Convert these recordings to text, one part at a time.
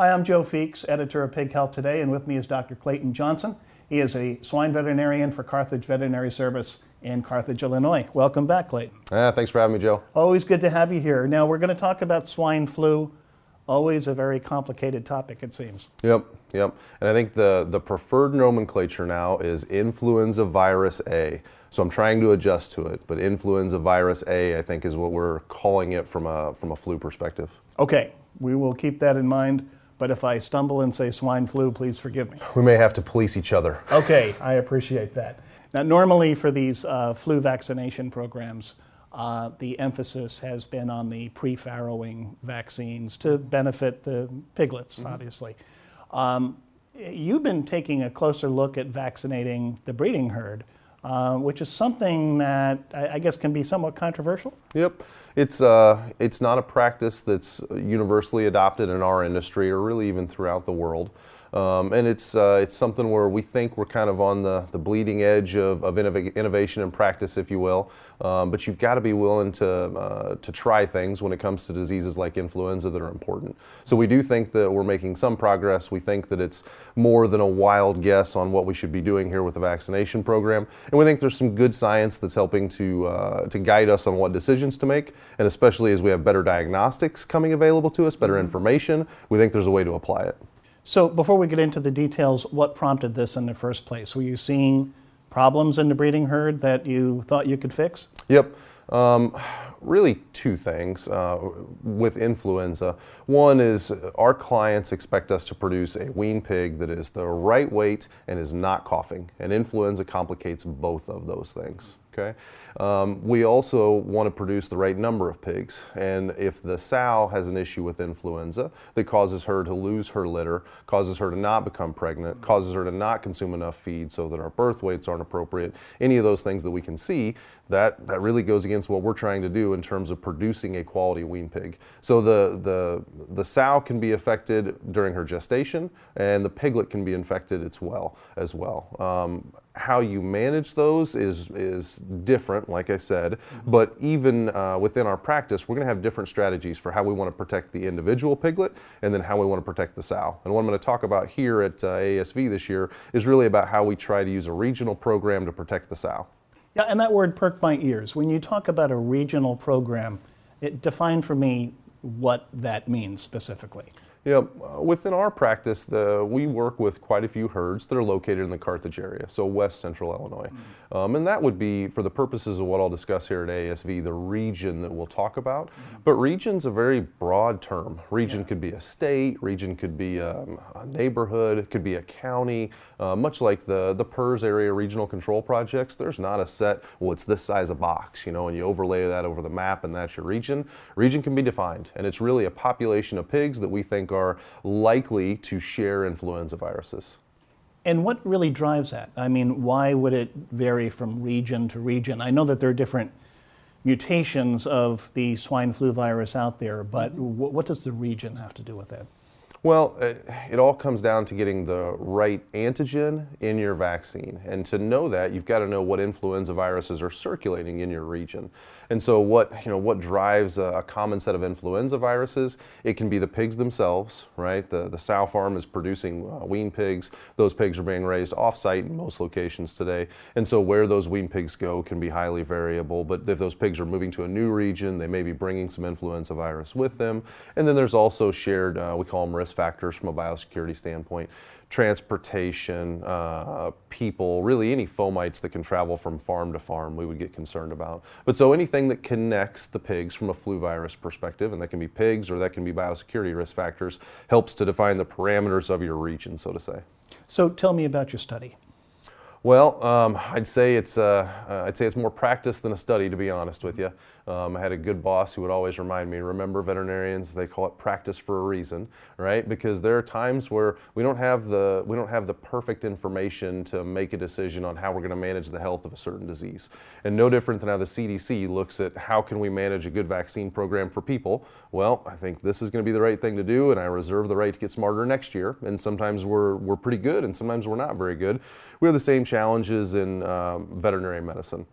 Hi, I'm Joe Feeks, editor of Pig Health Today, and with me is Dr. Clayton Johnson. He is a swine veterinarian for Carthage Veterinary Service in Carthage, Illinois. Welcome back, Clayton. Yeah, thanks for having me, Joe. Always good to have you here. Now, we're going to talk about swine flu. Always a very complicated topic, it seems. Yep, yep. And I think the, the preferred nomenclature now is influenza virus A. So I'm trying to adjust to it, but influenza virus A, I think, is what we're calling it from a, from a flu perspective. Okay, we will keep that in mind. But if I stumble and say swine flu, please forgive me. We may have to police each other. Okay, I appreciate that. Now, normally for these uh, flu vaccination programs, uh, the emphasis has been on the pre-farrowing vaccines to benefit the piglets, mm-hmm. obviously. Um, you've been taking a closer look at vaccinating the breeding herd. Uh, which is something that I, I, guess can be somewhat controversial. Yep, it's uh, it's not a practice that's universally adopted in our industry or really even throughout the world. Um, and it's, uh, it's something where we think we're kind of on the, the bleeding edge of, of innov- innovation and practice, if you will. Um, but you've got to be willing to, uh, to try things when it comes to diseases like influenza that are important. So we do think that we're making some progress. We think that it's more than a wild guess on what we should be doing here with the vaccination program. And we think there's some good science that's helping to, uh, to guide us on what decisions to make. And especially as we have better diagnostics coming available to us, better mm-hmm. information, we think there's a way to apply it. So before we get into the details, what prompted this in the first place? Were you seeing problems in the breeding herd that you thought you could fix? Yep. Um, really, two things uh, with influenza. One is our clients expect us to produce a wean pig that is the right weight and is not coughing, and influenza complicates both of those things. Okay. Um, we also want to produce the right number of pigs. And if the sow has an issue with influenza that causes her to lose her litter, causes her to not become pregnant, causes her to not consume enough feed so that our birth weights aren't appropriate, any of those things that we can see, that, that really goes against what we're trying to do in terms of producing a quality wean pig. So the, the, the sow can be affected during her gestation and the piglet can be infected as well. As well. Um, how you manage those is is different, like I said. But even uh, within our practice, we're going to have different strategies for how we want to protect the individual piglet, and then how we want to protect the sow. And what I'm going to talk about here at uh, AASV this year is really about how we try to use a regional program to protect the sow. Yeah, and that word perked my ears. When you talk about a regional program, it define for me what that means specifically. Yeah, uh, within our practice, the, we work with quite a few herds that are located in the Carthage area, so west central Illinois. Mm-hmm. Um, and that would be, for the purposes of what I'll discuss here at AASV, the region that we'll talk about. Mm-hmm. But region's a very broad term. Region yeah. could be a state, region could be um, a neighborhood, could be a county. Uh, much like the, the PRRS area regional control projects, there's not a set, well, it's this size of box, you know, and you overlay that over the map and that's your region. Region can be defined, and it's really a population of pigs that we think are likely to share influenza viruses. And what really drives that? I mean, why would it vary from region to region? I know that there are different mutations of the swine flu virus out there, but mm-hmm. what does the region have to do with that? Well, uh, it all comes down to getting the right antigen in your vaccine. And to know that, you've got to know what influenza viruses are circulating in your region. And so what, you know, what drives a, common set of influenza viruses? It can be the pigs themselves, right? The, the sow farm is producing uh, wean pigs. Those pigs are being raised off-site in most locations today. And so where those wean pigs go can be highly variable. But if those pigs are moving to a new region, they may be bringing some influenza virus with them. And then there's also shared, uh, we call them risk risk factors from a biosecurity standpoint, transportation, uh, people, really any fomites that can travel from farm to farm we would get concerned about. But so anything that connects the pigs from a flu virus perspective, and that can be pigs or that can be biosecurity risk factors, helps to define the parameters of your region, so to say. So tell me about your study. Well, um, I'd say it's uh, uh, I'd say it's more practice than a study, to be honest with you. Um, I had a good boss who would always remind me, remember veterinarians, they call it practice for a reason, right? Because there are times where we don't have the, we don't have the perfect information to make a decision on how we're gonna manage the health of a certain disease. And no different than how the CDC looks at how can we manage a good vaccine program for people. Well, I think this is gonna be the right thing to do and I reserve the right to get smarter next year. And sometimes we're, we're pretty good and sometimes we're not very good. We have the same challenges in um, veterinary medicine.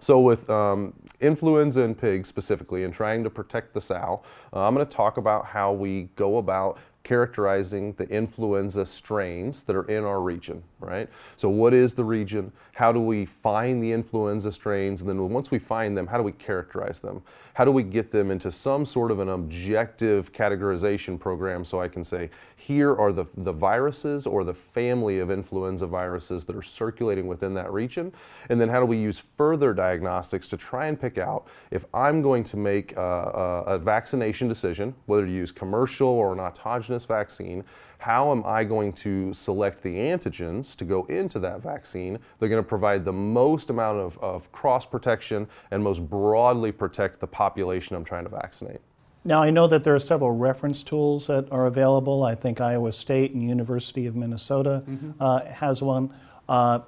So with um, influenza in pigs specifically and trying to protect the sow, uh, I'm going to talk about how we go about characterizing the influenza strains that are in our region, right? So, what is the region? How do we find the influenza strains? And then, once we find them, how do we characterize them? How do we get them into some sort of an objective categorization program so I can say, here are the, the viruses or the family of influenza viruses that are circulating within that region? And then, how do we use further diagnostics to try and pick out if I'm going to make a, a, a vaccination decision, whether to use commercial or an autogenous vaccine, how am I going to select the antigens to go into that vaccine? They're going to provide the most amount of, of cross protection and most broadly protect the population I'm trying to vaccinate. Now, I know that there are several reference tools that are available. I think Iowa State and University of Minnesota mm-hmm. uh, has one. Uh,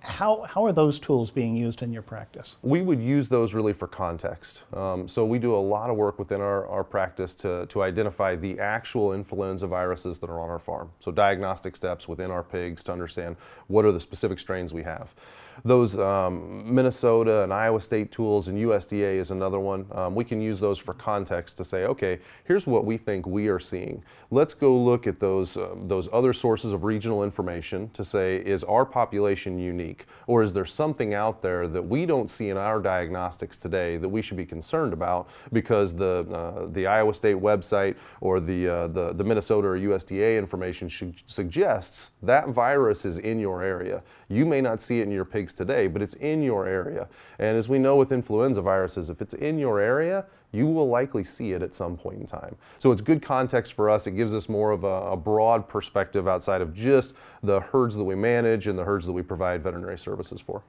how, how are those tools being used in your practice? We would use those really for context. Um, so we do a lot of work within our, our practice to, to identify the actual influenza viruses that are on our farm. So diagnostic steps within our pigs to understand what are the specific strains we have. Those um, Minnesota and Iowa State tools and USDA is another one. Um, we can use those for context to say, okay, here's what we think we are seeing. Let's go look at those, um, those other sources of regional information to say, is our population population unique? Or is there something out there that we don't see in our diagnostics today that we should be concerned about because the, uh, the Iowa State website or the, uh, the, the, Minnesota or USDA information suggests that virus is in your area? You may not see it in your pigs today, but it's in your area. And as we know with influenza viruses, if it's in your area, you will likely see it at some point in time. So it's good context for us. It gives us more of a, a, broad perspective outside of just the herds that we manage and the herds that we provide veterinary services for.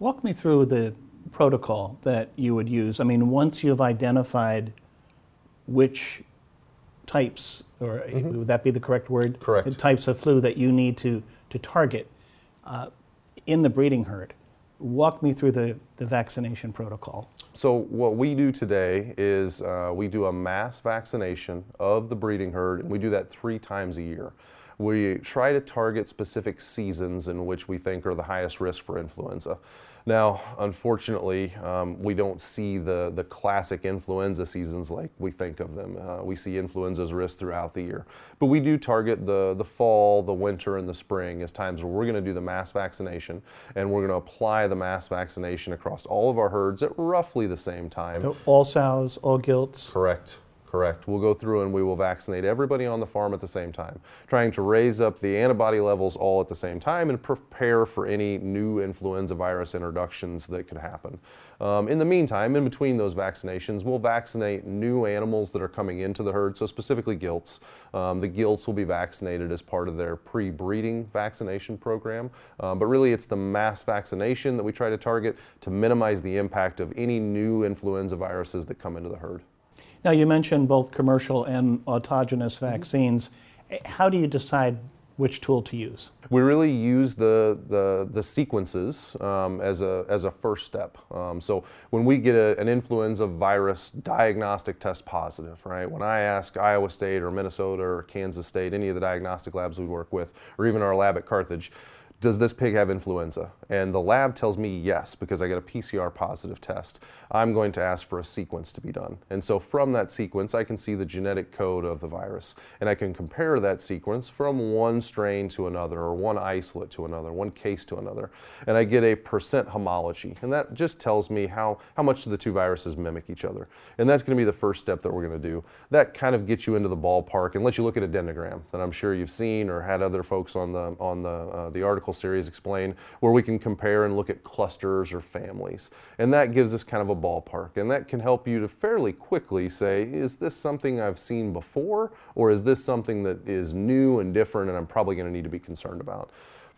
Walk me through the protocol that you would use. I mean, once you've identified which types, or mm-hmm. would that be the correct word? Correct. Types of flu that you need to, to target uh, in the breeding herd walk me through the, the vaccination protocol. So, what we do today is uh, we do a mass vaccination of the breeding herd, and we do that three times a year. We try to target specific seasons in which we think are the highest risk for influenza. Now, unfortunately, um, we don't see the, the classic influenza seasons like we think of them. Uh, we see influenza's risk throughout the year. But we do target the, the fall, the winter, and the spring as times where we're going to do the mass vaccination, and we're going to apply the mass vaccination across all of our herds at roughly the same time. So all sows, all gilts? Correct. Correct. We'll go through and we will vaccinate everybody on the farm at the same time, trying to raise up the antibody levels all at the same time and prepare for any new influenza virus introductions that could happen. Um, in the meantime, in between those vaccinations, we'll vaccinate new animals that are coming into the herd, so specifically gilts. Um, the gilts will be vaccinated as part of their pre breeding vaccination program, um, but really it's the mass vaccination that we try to target to minimize the impact of any new influenza viruses that come into the herd. Now, you mentioned both commercial and autogenous mm-hmm. vaccines. How do you decide which tool to use? We really use the, the, the sequences um, as, a, as a first step. Um, so when we get a, an influenza virus diagnostic test positive, right, when I ask Iowa State or Minnesota or Kansas State, any of the diagnostic labs we work with, or even our lab at Carthage, does this pig have influenza? And the lab tells me yes, because I get a PCR positive test. I'm going to ask for a sequence to be done. And so from that sequence, I can see the genetic code of the virus. And I can compare that sequence from one strain to another, or one isolate to another, one case to another. And I get a percent homology. And that just tells me how, how much the two viruses mimic each other. And that's going to be the first step that we're going to do. That kind of gets you into the ballpark and lets you look at a dendrogram that I'm sure you've seen or had other folks on the, on the, uh, the article series explain, where we can compare and look at clusters or families. And that gives us kind of a ballpark. And that can help you to fairly quickly say, is this something I've seen before, or is this something that is new and different and I'm probably going to need to be concerned about?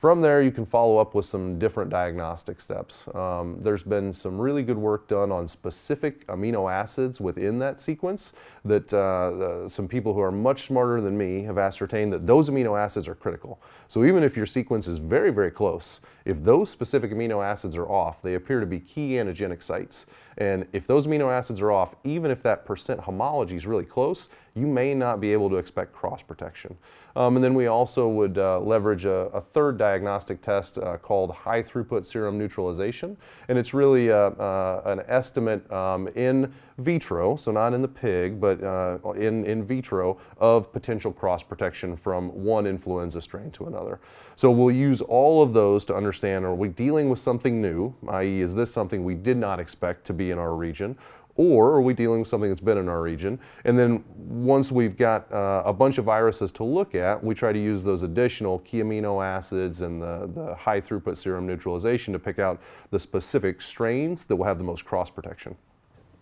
From there, you can follow up with some different diagnostic steps. Um, there's been some really good work done on specific amino acids within that sequence that uh, uh, some people who are much smarter than me have ascertained that those amino acids are critical. So even if your sequence is very, very close, if those specific amino acids are off, they appear to be key antigenic sites. And if those amino acids are off, even if that percent homology is really close, you may not be able to expect cross protection. Um, and then we also would uh, leverage a, a, third diagnostic test uh, called high throughput serum neutralization. And it's really a, uh, an estimate um, in vitro, so not in the pig, but uh, in, in vitro, of potential cross protection from one influenza strain to another. So we'll use all of those to understand are we dealing with something new, i.e., is this something we did not expect to be in our region? or are we dealing with something that's been in our region? And then once we've got uh, a bunch of viruses to look at, we try to use those additional key amino acids and the, the high throughput serum neutralization to pick out the specific strains that will have the most cross protection.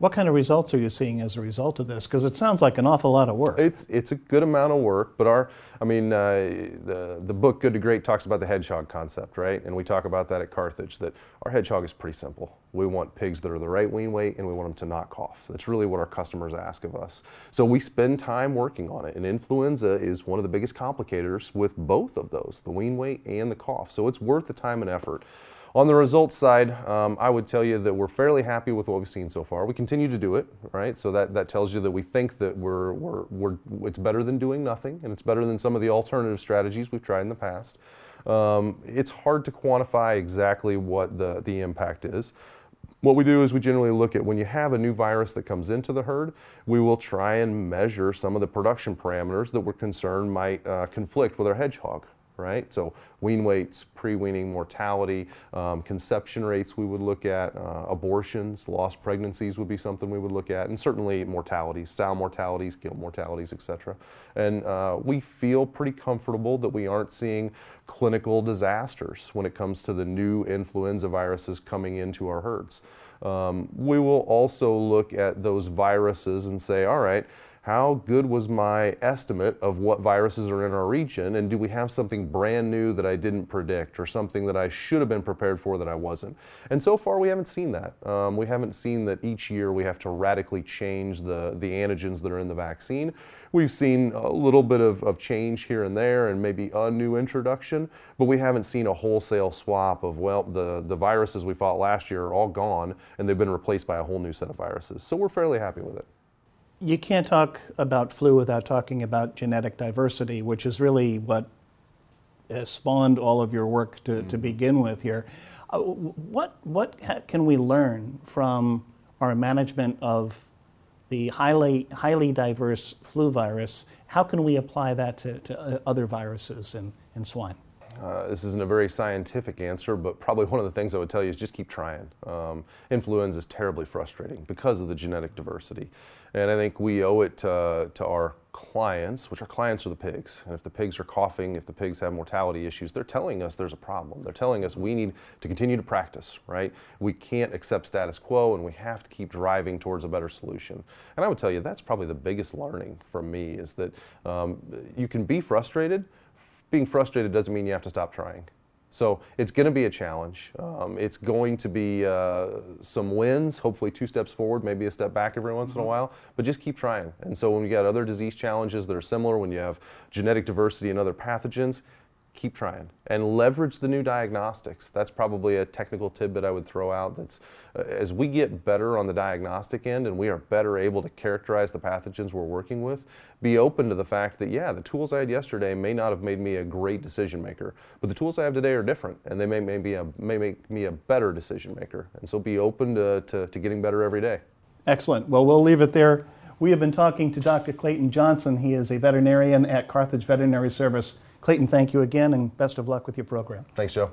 What kind of results are you seeing as a result of this? Because it sounds like an awful lot of work. It's it's a good amount of work, but our I mean uh, the the book Good to Great talks about the hedgehog concept, right? And we talk about that at Carthage. That our hedgehog is pretty simple. We want pigs that are the right wean weight, and we want them to not cough. That's really what our customers ask of us. So we spend time working on it. And influenza is one of the biggest complicators with both of those, the wean weight and the cough. So it's worth the time and effort. On the results side, um, I would tell you that we're fairly happy with what we've seen so far. We continue to do it, right? So that, that tells you that we think that we're, we're, we're, it's better than doing nothing, and it's better than some of the alternative strategies we've tried in the past. Um, it's hard to quantify exactly what the, the impact is. What we do is we generally look at when you have a new virus that comes into the herd, we will try and measure some of the production parameters that we're concerned might uh, conflict with our hedgehog, right? So wean weights, pre-weaning mortality, um, conception rates we would look at, uh, abortions, lost pregnancies would be something we would look at, and certainly mortalities, sow mortalities, gilt mortalities, etc. And uh, we feel pretty comfortable that we aren't seeing clinical disasters when it comes to the new influenza viruses coming into our herds. Um, we will also look at those viruses and say, all right, how good was my estimate of what viruses are in our region and do we have something brand new that I didn't predict or something that I should have been prepared for that I wasn't? And so far we haven't seen that. Um, we haven't seen that each year we have to radically change the, the antigens that are in the vaccine. We've seen a little bit of, of change here and there and maybe a new introduction, but we haven't seen a wholesale swap of, well, the, the viruses we fought last year are all gone and they've been replaced by a whole new set of viruses. So we're fairly happy with it you can't talk about flu without talking about genetic diversity, which is really what has spawned all of your work to, mm-hmm. to begin with here. Uh, what, what can we learn from our management of the highly, highly diverse flu virus? How can we apply that to, to uh, other viruses in, in swine? Uh, this isn't a very scientific answer, but probably one of the things I would tell you is just keep trying. Um, influenza is terribly frustrating because of the genetic diversity. And I think we owe it to, to our clients, which our clients are the pigs. And if the pigs are coughing, if the pigs have mortality issues, they're telling us there's a problem. They're telling us we need to continue to practice, right? We can't accept status quo and we have to keep driving towards a better solution. And I would tell you that's probably the biggest learning from me is that um, you can be frustrated, being frustrated doesn't mean you have to stop trying. So it's going to be a challenge. Um, it's going to be uh, some wins, hopefully two steps forward, maybe a step back every once mm-hmm. in a mm-hmm. while, but just keep trying. And so when you got other disease challenges that are similar, when you have genetic diversity and other pathogens, keep trying and leverage the new diagnostics. That's probably a technical tidbit I would throw out. That's uh, as we get better on the diagnostic end and we are better able to characterize the pathogens we're working with, be open to the fact that yeah, the tools I had yesterday may not have made me a great decision maker, but the tools I have today are different and they may, may, be a, may make me a better decision maker. And so be open to, to, to getting better every day. Excellent. Well, we'll leave it there. We have been talking to Dr. Clayton Johnson. He is a veterinarian at Carthage Veterinary Service. Clayton, thank you again and best of luck with your program. Thanks, Joe.